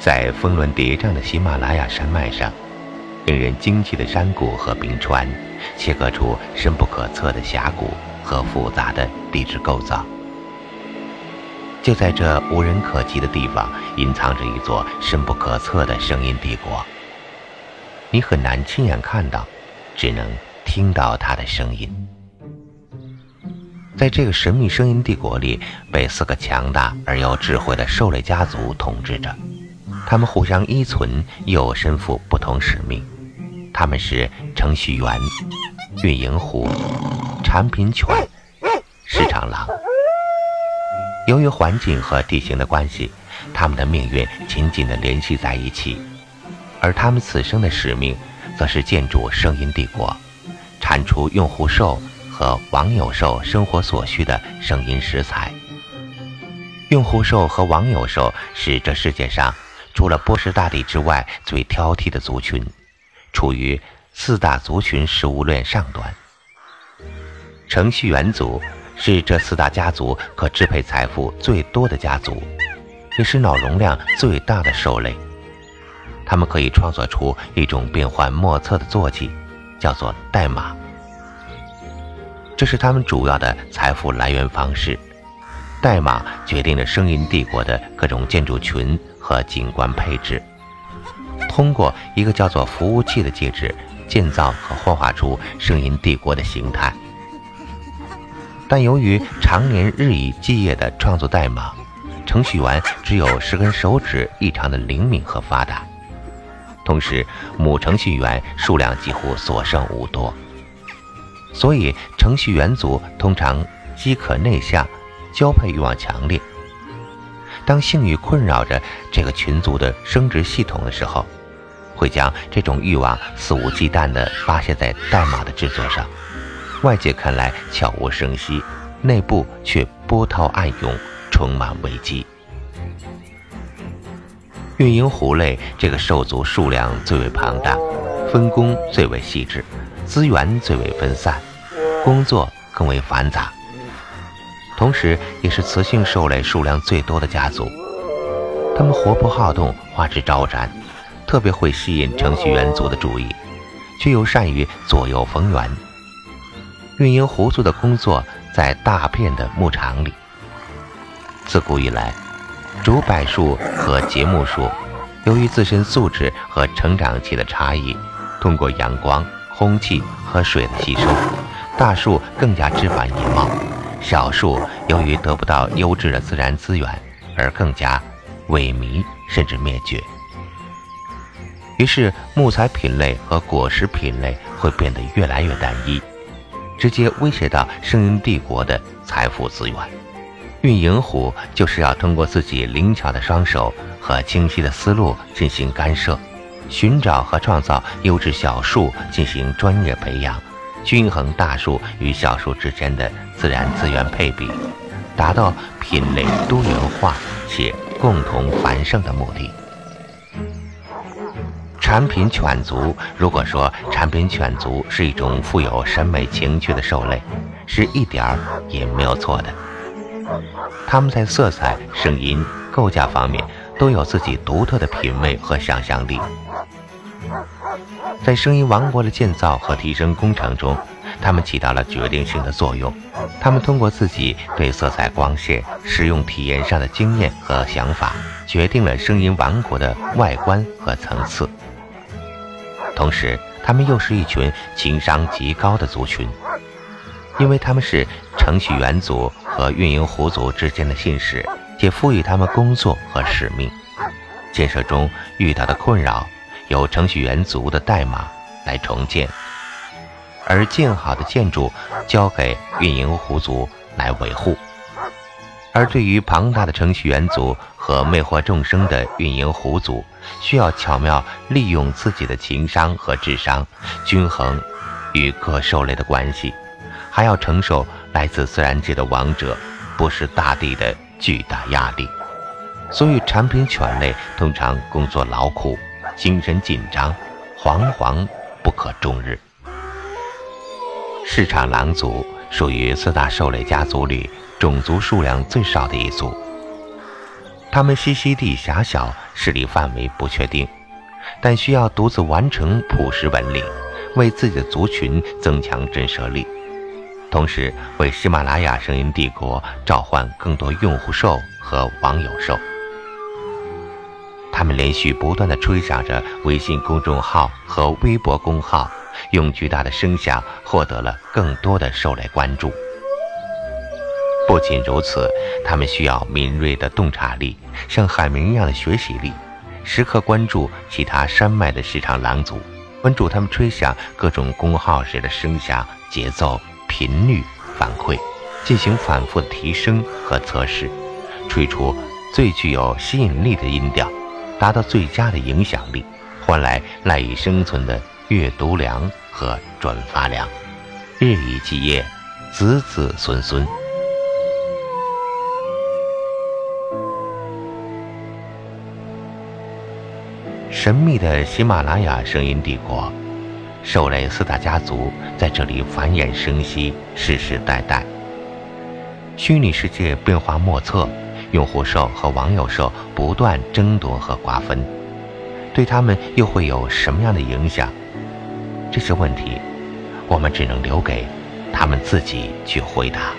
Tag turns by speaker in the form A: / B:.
A: 在峰峦叠嶂的喜马拉雅山脉上，令人惊奇的山谷和冰川，切割出深不可测的峡谷和复杂的地质构造。就在这无人可及的地方，隐藏着一座深不可测的声音帝国。你很难亲眼看到，只能听到它的声音。在这个神秘声音帝国里，被四个强大而又智慧的兽类家族统治着。他们互相依存，又身负不同使命。他们是程序员、运营虎、产品犬、市场狼。由于环境和地形的关系，他们的命运紧紧地联系在一起。而他们此生的使命，则是建筑声音帝国，产出用户兽和网友兽生活所需的声音食材。用户兽和网友兽是这世界上。除了波士大帝之外，最挑剔的族群，处于四大族群食物链上端。程序员族是这四大家族可支配财富最多的家族，也是脑容量最大的兽类。他们可以创作出一种变幻莫测的坐骑，叫做代码。这是他们主要的财富来源方式。代码决定了声音帝国的各种建筑群。和景观配置，通过一个叫做服务器的介质建造和幻化出声音帝国的形态。但由于常年日以继夜的创作代码，程序员只有十根手指异常的灵敏和发达，同时母程序员数量几乎所剩无多，所以程序员组通常饥渴内向，交配欲望强烈。当性欲困扰着这个群族的生殖系统的时候，会将这种欲望肆无忌惮地发泄在代码的制作上。外界看来悄无声息，内部却波涛暗涌，充满危机。运营狐类这个兽族数量最为庞大，分工最为细致，资源最为分散，工作更为繁杂。同时，也是雌性兽类数量最多的家族。它们活泼好动，花枝招展，特别会吸引程序员族的注意，却又善于左右逢源。运营狐族的工作在大片的牧场里。自古以来，竹柏树和节木树，由于自身素质和成长期的差异，通过阳光、空气和水的吸收，大树更加枝繁叶茂。少数由于得不到优质的自然资源而更加萎靡甚至灭绝，于是木材品类和果实品类会变得越来越单一，直接威胁到声音帝国的财富资源。运营虎就是要通过自己灵巧的双手和清晰的思路进行干涉，寻找和创造优质小树进行专业培养。均衡大树与小树之间的自然资源配比，达到品类多元化且共同繁盛的目的。产品犬族，如果说产品犬族是一种富有审美情趣的兽类，是一点儿也没有错的。它们在色彩、声音、构架方面都有自己独特的品味和想象力。在声音王国的建造和提升工程中，他们起到了决定性的作用。他们通过自己对色彩、光线、使用体验上的经验和想法，决定了声音王国的外观和层次。同时，他们又是一群情商极高的族群，因为他们是程序员族和运营虎族之间的信使，且赋予他们工作和使命。建设中遇到的困扰。由程序员族的代码来重建，而建好的建筑交给运营狐族来维护。而对于庞大的程序员族和魅惑众生的运营狐族，需要巧妙利用自己的情商和智商，均衡与各兽类的关系，还要承受来自自然界的王者不是大地的巨大压力。所以，产品犬类通常工作劳苦。精神紧张，惶惶不可终日。市场狼族属于四大兽类家族里种族数量最少的一族。他们栖息地狭小，势力范围不确定，但需要独自完成捕食本领，为自己的族群增强震慑力，同时为喜马拉雅声音帝国召唤更多用户兽和网友兽。他们连续不断地吹响着微信公众号和微博公号，用巨大的声响获得了更多的兽类关注。不仅如此，他们需要敏锐的洞察力，像海绵一样的学习力，时刻关注其他山脉的市场狼族，关注他们吹响各种公号时的声响、节奏、频率反馈，进行反复的提升和测试，吹出最具有吸引力的音调，达到最佳的影响力，换来赖以生存的阅读量和转发量，日以继夜，子子孙孙。神秘的喜马拉雅声音帝国，兽类四大家族在这里繁衍生息，世世代代。虚拟世界变化莫测，用户兽和网友兽不断争夺和瓜分，对他们又会有什么样的影响？这些问题，我们只能留给他们自己去回答。